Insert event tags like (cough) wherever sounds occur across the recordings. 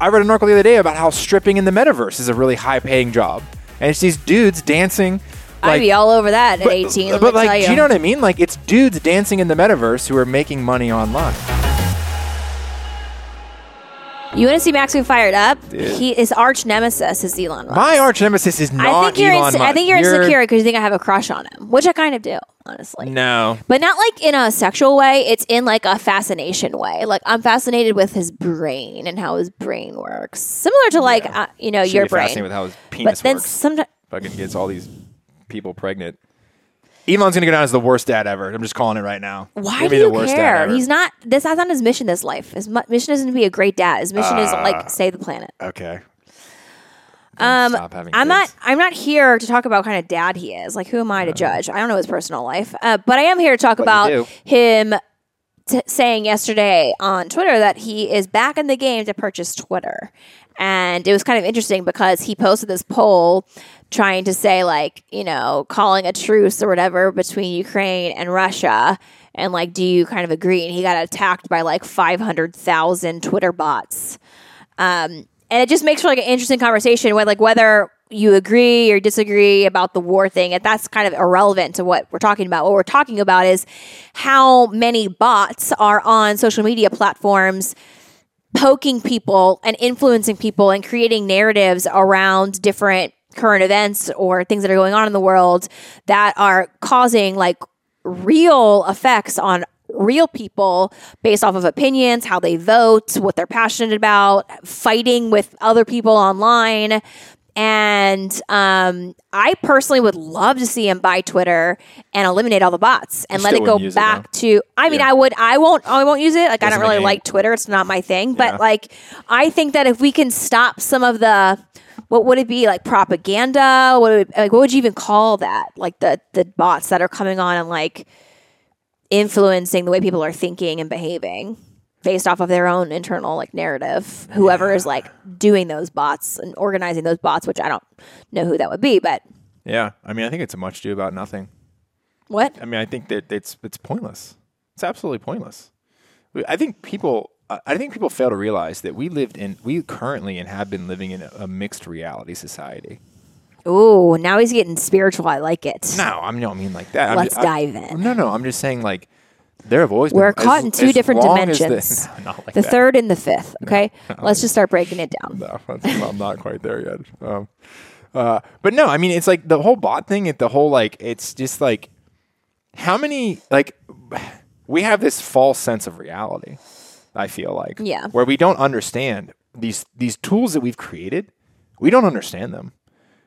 I read an article the other day about how stripping in the metaverse is a really high paying job, and it's these dudes dancing. I'd be all over that at but, 18. let but like, tell do you. you know what I mean? Like, it's dudes dancing in the metaverse who are making money online. You want to see Max fired up? Dude. He his arch nemesis is Elon Musk. My arch nemesis is not I think you're Elon I think you're, You're- insecure because you think I have a crush on him, which I kind of do, honestly. No, But not like in a sexual way. It's in like a fascination way. Like I'm fascinated with his brain and how his brain works, similar to like uh, you know Should your be brain. fascinated with how his penis but then works. sometimes Fucking gets all these people pregnant. Elon's gonna go down as the worst dad ever. I'm just calling it right now. why do the you worst care? He's not. This that's not his mission. This life. His mission isn't to be a great dad. His mission is Uh, like save the planet. okay. Um, I'm kids. not. I'm not here to talk about what kind of dad he is. Like, who am I to judge? I don't know his personal life, uh, but I am here to talk But about him t- saying yesterday on Twitter that he is back in the game to purchase Twitter, and it was kind of interesting because he posted this poll trying to say like, you know, calling a truce or whatever between Ukraine and Russia. And like, do you kind of agree? And he got attacked by like 500,000 Twitter bots um, and it just makes for like an interesting conversation with like whether you agree or disagree about the war thing and that's kind of irrelevant to what we're talking about what we're talking about is how many bots are on social media platforms poking people and influencing people and creating narratives around different current events or things that are going on in the world that are causing like real effects on real people based off of opinions, how they vote, what they're passionate about, fighting with other people online. And um, I personally would love to see him buy Twitter and eliminate all the bots and let it go wouldn't it, back to. I mean, Yeah. I would. I won't. I won't use it. Like I Doesn't don't really like Twitter. It's not my thing. But Yeah. like, I think that if we can stop some of the, what would it be like propaganda? What would, like what would you even call that? Like the the bots that are coming on and like influencing the way people are thinking and behaving based off of their own internal like narrative. Whoever is like doing those bots and organizing those bots, which I don't know who that would be, but Yeah, I mean, I think it's a much do about nothing. what? I mean, I think that it's it's pointless. It's absolutely pointless. I think people. I- I think people fail to realize that we lived in, we currently and have been living in a, a mixed reality society. Oh, now he's getting spiritual. I like it. No, I'm not mean like that. Let's ju- I- dive in. No, no, I'm just saying like there have always We're been, caught as- in two different dimensions. (laughs) The, no, like the third and the fifth. Okay, (laughs) let's just start breaking it down. No, (laughs) I'm not quite there yet. Um, uh, but no, I mean, it's like the whole bot thing. It the whole like, it's just like how many like (sighs) we have this false sense of reality. I feel like Yeah. where we don't understand these these tools that we've created. We don't understand them.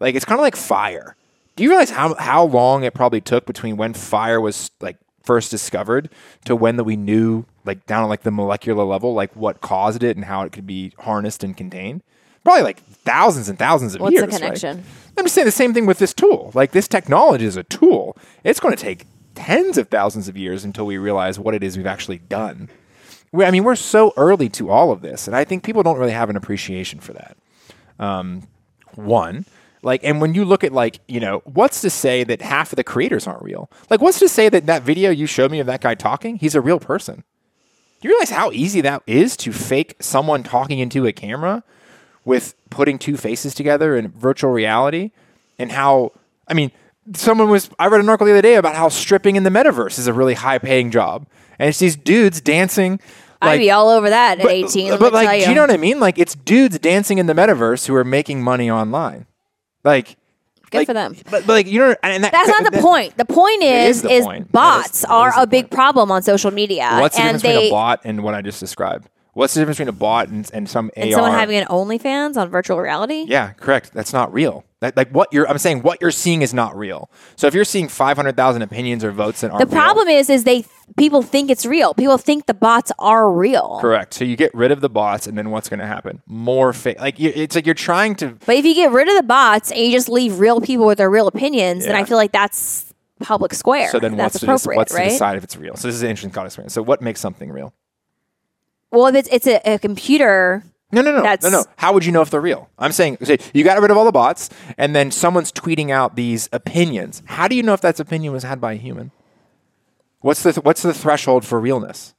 Like it's kind of like fire. Do you realize how how long it probably took between when fire was like first discovered to when that we knew like down at like the molecular level like what caused it and how it could be harnessed and contained? Probably like thousands and thousands of What's the years. right? connection? I'm just saying the same thing with this tool. Like this technology is a tool. It's going to take tens of thousands of years until we realize what it is we've actually done. We, I mean, we're so early to all of this, and I think people don't really have an appreciation for that. Um, one, like, and when you look at like, you know, what's to say that half of the creators aren't real? Like, what's to say that that video you showed me of that guy talking, he's a real person? Do you realize how easy that is to fake someone talking into a camera with putting two faces together in virtual reality? And how, I mean, someone was, I read an article the other day about how stripping in the metaverse is a really high paying job. And it's these dudes dancing. I'd be all over that at but, 18. let but like, tell do you know what I mean? Like, it's dudes dancing in the metaverse who are making money online. Like, Good like- for them. But, but like, you know, and that, That's not the that- point. The point is is the is, point. Bots is- are a big point. problem on social media. What's the and difference they, between a bot and what I just described? What's the difference between a bot and, and some and AR? someone having an OnlyFans on virtual reality? yeah, correct. That's not real. That, like what you're, I'm saying, what you're seeing is not real. So if you're seeing 500,000 opinions or votes that The aren't real- problem is, is they people think it's real. People think the bots are real. correct. So you get rid of the bots, and then what's going to happen? More fake. Like you, it's like you're trying to. But if you get rid of the bots and you just leave real people with their real opinions, then I feel like that's public square. So then that's what's to, appropriate, what's right? to decide if it's real? So this is an interesting thought experiment. So what makes something real? Well, if it's it's a, a computer, No, no, no, That's- no, no. How would you know if they're real? I'm saying, say, you got rid of all the bots, and then someone's tweeting out these opinions. How do you know if that opinion was had by a human? What's the what's the threshold for realness?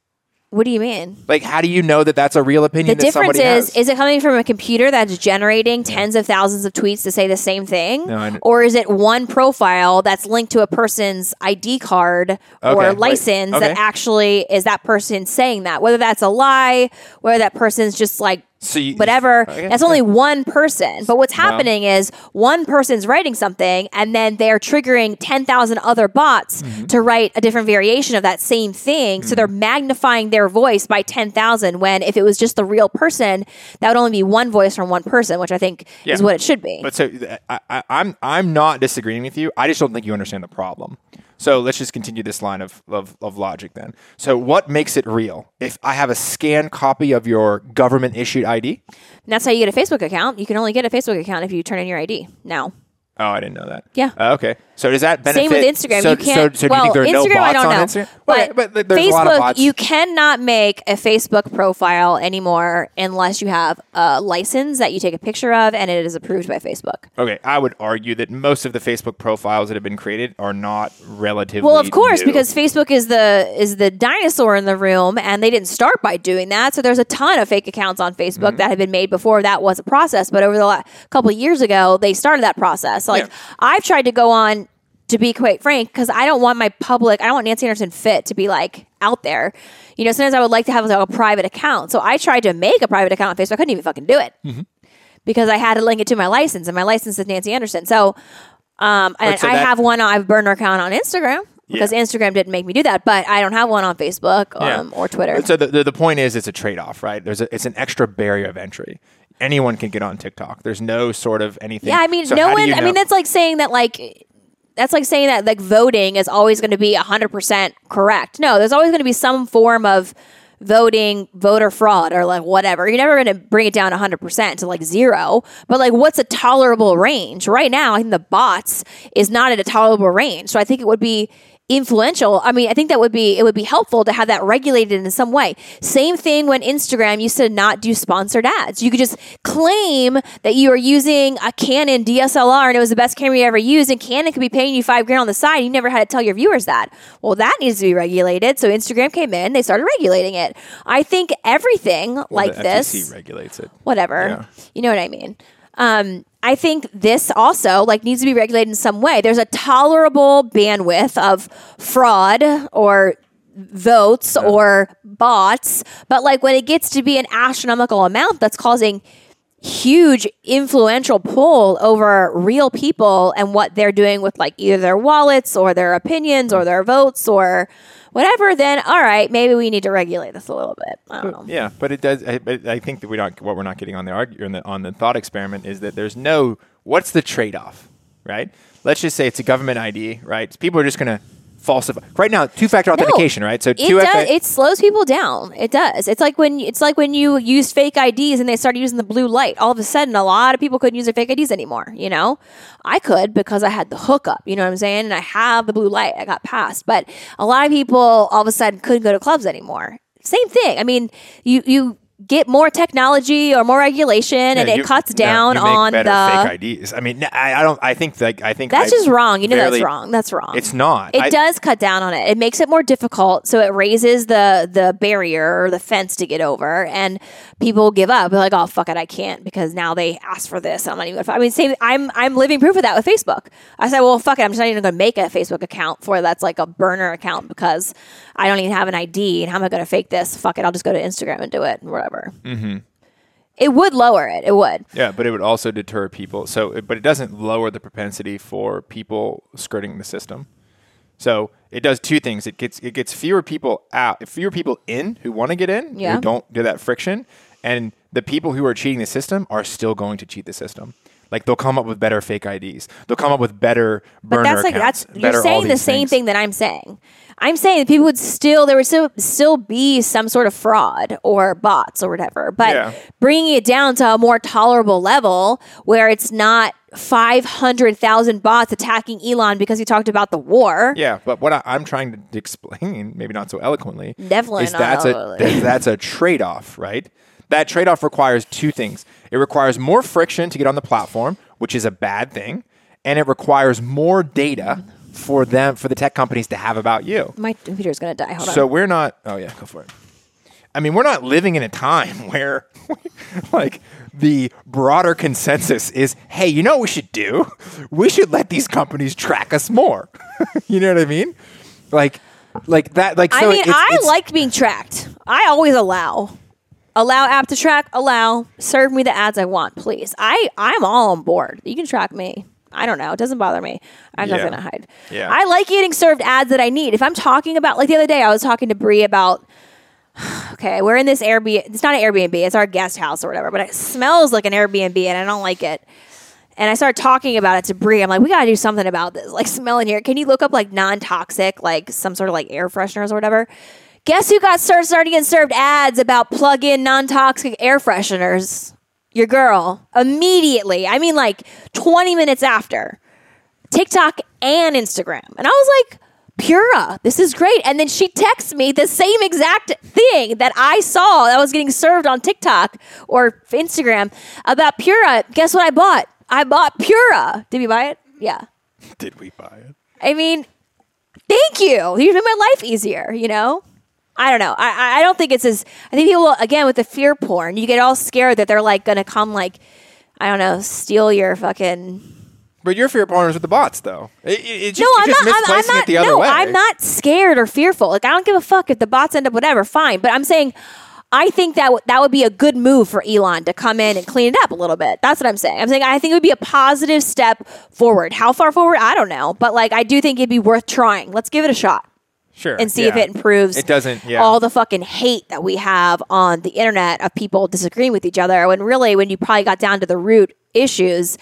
What do you mean? Like, how do you know that that's a real The opinion that difference somebody is: has? is it coming from a computer that's generating tens of thousands of tweets to say the same thing, No, or is it one profile that's linked to a person's ID card Okay, or license that okay. actually is that person saying that? Whether that's a lie, whether that person's just like So you- whatever. Okay, That's only one person. But what's happening is one person's writing something and then they're triggering 10,000 other bots Mm-hmm. to write a different variation of that same thing. So they're magnifying their voice by 10,000 when if it was just the real person, that would only be one voice from one person, which I think is what it should be. But so I, I, I'm I'm not disagreeing with you. I just don't think you understand the problem. So let's just continue this line of, of, of logic then. So what makes it real? If I have a scanned copy of your government issued ID? And that's how you get a Facebook account. You can only get a Facebook account if you turn in your ID now. Oh, I didn't know that. Yeah. Uh, okay. So does that benefit? Same with Instagram. So, you can't. So, so well, do you think there are Instagram, no bots I don't on know. Instagram? But, but, Facebook, a lot of bots. you cannot make a Facebook profile anymore unless you have a license that you take a picture of and it is approved by Facebook. okay, I would argue that most of the Facebook profiles that have been created are not relatively. Well, of course, new. because Facebook is the is the dinosaur in the room, and they didn't start by doing that. So there's a ton of fake accounts on Facebook Mm-hmm. that had been made before that was a process. But over the last couple of years ago, they started that process. Like Yeah. I've tried to go on. To be quite frank, because I don't want my public, I don't want Nancy Anderson fit to be like out there. You know, sometimes I would like to have like a private account. So I tried to make a private account on Facebook. I couldn't even fucking do it Mm-hmm. because I had to link it to my license, and my license is Nancy Anderson. So, um, and so I that- have one. I have a burner account on Instagram because Yeah. Instagram didn't make me do that, but I don't have one on Facebook Yeah. um, or Twitter. So the, the, the point is, it's a trade off, right? There's a, it's an extra barrier of entry. Anyone can get on TikTok. There's no sort of anything. yeah, I mean, So no one. you I mean, know- that's like saying that like. That's like saying that like voting is always going to be 100% correct. No, there's always going to be some form of voting voter fraud or like whatever. You're never going to bring it down 100% to like zero. But like what's a tolerable range? Right now, I think the bots is not at a tolerable range. So I think it would be influential. I mean, I think that would be it would be helpful to have that regulated in some way. Same thing when Instagram used to not do sponsored ads. You could just claim that you are using a Canon DSLR and it was the best camera you ever used, and Canon could be paying you five grand on the side. You never had to tell your viewers that. Well, that needs to be regulated. So Instagram came in, they started regulating it. I think everything Well, like this regulates it. whatever. Yeah. You know what I mean? Um, I think this also like needs to be regulated in some way. There's a tolerable bandwidth of fraud or votes or bots, but like when it gets to be an astronomical amount that's causing huge influential pull over real people and what they're doing with like either their wallets or their opinions or their votes or whatever, then all right, maybe we need to regulate this a little bit. I don't know. Yeah, but it does. I, I think that we don't what we're not getting on the argu- on the on the thought experiment is that there's no what's the trade off, right? Let's just say it's a government ID, right? People are just going to falsify right now two factor authentication, right? So it two does. It slows people down. It does. It's like when it's like when you use fake IDs and they started using the blue light. All of a sudden, a lot of people couldn't use their fake IDs anymore. You know, I could because I had the hookup. You know what I'm saying? And I have the blue light. I got passed, but a lot of people all of a sudden couldn't go to clubs anymore. Same thing. I mean, you you get more technology or more regulation, and Yeah, it you- cuts down you make on the. fake IDs. I mean, I, I don't. I think like I think That's I just wrong. You know barely- that's wrong. That's wrong. It's not. It I- does cut down on it. It makes it more difficult, so it raises the the barrier or the fence to get over, and people give up. They're like, "Oh fuck it, I can't," because now they asked for this. I'm not even. Gonna, I mean, same. I'm I'm living proof of that with Facebook. I said, "Well, fuck it, I'm just not even going to make a Facebook account for that's like a burner account because I don't even have an ID, and how am I going to fake this? Fuck it, I'll just go to Instagram and do it, whatever." Mm-hmm. It would lower it. It would. Yeah, but it would also deter people. So, but it doesn't lower the propensity for people skirting the system. So it does two things. It gets it gets fewer people out, fewer people in who want to get in, Yeah. who don't do that friction, and the people who are cheating the system are still going to cheat the system. Like they'll come up with better fake IDs. They'll come up with better burner But that's like accounts. that's you're saying the same things. thing that I'm saying. I'm saying that people would still there would still still be some sort of fraud or bots or whatever, but Yeah. bringing it down to a more tolerable level where it's not five hundred thousand bots attacking Elon because he talked about the war. Yeah, but what I, I'm trying to explain, maybe not so eloquently, Definitely is not that's eloquently. a that's a trade off, right? That trade off requires two things. It requires more friction to get on the platform, which is a bad thing, and it requires more data for them for the tech companies to have about you. My computer's gonna die. Hold So on. we're not. Oh yeah, go for it. I mean, we're not living in a time (laughs) where, like, the broader consensus is, hey, you know what we should do? We should let these companies track us more. (laughs) you know what I mean? Like, like that. Like, so I mean, it's- I it's- like being tracked. I always allow. Allow app to track, allow. Serve me the ads I want, please. I, I'm all on board. You can track me. I don't know. It doesn't bother me. I'm not going to hide. Yeah. I like getting served ads that I need. If I'm talking about, like the other day, I was talking to Brie about, (sighs) okay, we're in this Airbnb. It's not an Airbnb, it's our guest house or whatever, but it smells like an Airbnb and I don't like it. And I started talking about it to Brie. I'm like, we got to do something about this. Like, smell in here. Can you look up like non toxic, like some sort of like air fresheners or whatever? Guess who got served, started getting served ads about plug in non toxic air fresheners? Your girl. Immediately. I mean, like 20 minutes after. TikTok and Instagram. And I was like, Pura, this is great. And then she texts me the same exact thing that I saw that was getting served on TikTok or Instagram about Pura. Guess what I bought? I bought Pura. Did we buy it? Yeah. Did we buy it? I mean, thank you. You made my life easier, you know? I don't know. I, I- I don't think it's as. I think people, again, with the fear porn, you get all scared that they're like going to come, like, I don't know, steal your fucking But your fear porn is with the bots, though. It, it, it's just, no, I'm not. I'm, I'm not. it no, way. I'm not scared or fearful. Like I don't give a fuck if the bots end up whatever. Fine, but I'm saying. I think that w- that would be a good move for Elon to come in and clean it up a little bit. That's what I'm saying. I'm saying I think it would be a positive step forward. How far forward? I don't know, but like I do think it'd be worth trying. Let's give it a shot Sure. and see if it improves. It doesn't. Yeah. all the fucking hate that we have on the internet of people disagreeing with each other. When really, when you probably got down to the root issues,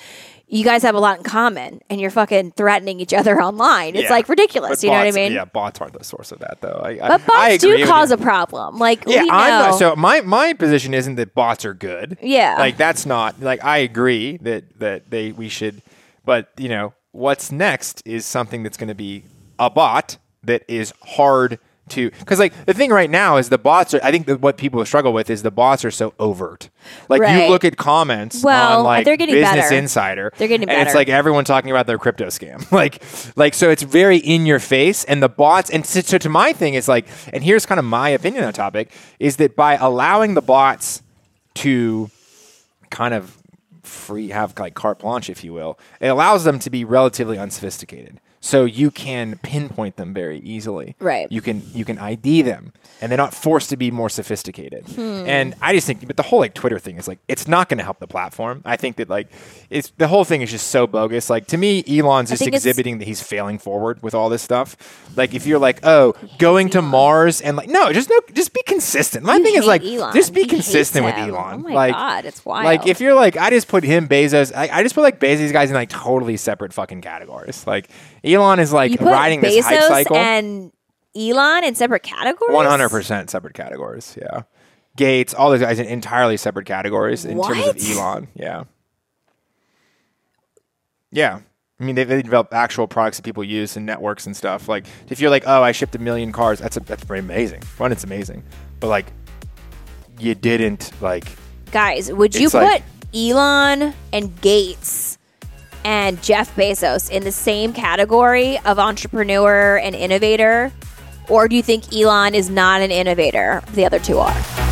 you guys have a lot in common, and you're fucking threatening each other (laughs) online. It's Yeah. like ridiculous. But you know what I mean? Yeah, bots aren't the source of that, though. I, I, But I bots agree do cause you. a problem. Like Yeah, we know. I'm not, so my my position isn't that bots are good. Yeah. like that's not like I agree that that they we should, but you know what's next is something that's going to be a bot that is hard to because like the thing right now is the bots are I think that what people struggle with is the bots are so overt. Like you look at comments Well, on like they're getting Business better. Insider, They're getting and it's like everyone talking about their crypto scam. (laughs) like like so it's very in your face and the bots and so, so to my thing is like and here's kind of my opinion on the topic is that by allowing the bots to kind of free have like carte blanche if you will it allows them to be relatively unsophisticated so you can pinpoint them very easily. Right. you can you can id them and they're not forced to be more sophisticated. Hmm. And i just think but the whole like twitter thing is like it's not going to help the platform. I think that like it's the whole thing is just so bogus. Like to me elon's just exhibiting that he's failing forward with all this stuff. Like if you're like oh going to mars and like no just no just be consistent. My You thing is like Elon. just be He consistent with elon. Oh my like God, it's wild. like if you're like i just put him bezos I, I just put like bezos guys in like totally separate fucking categories. Like elon is like riding this hype cycle and Elon in separate categories. one hundred percent separate categories. Yeah, Gates, all those guys in entirely separate categories in terms of Elon. Yeah, yeah. I mean, they, they develop actual products that people use and networks and stuff. Like, if you're like, oh, I shipped a million cars, that's a, that's pretty amazing. One, it's amazing, but like, you didn't like. Guys, would you put like- Elon and Gates and Jeff Bezos in the same category of entrepreneur and innovator? Or do you think Elon is not an innovator? The other two are.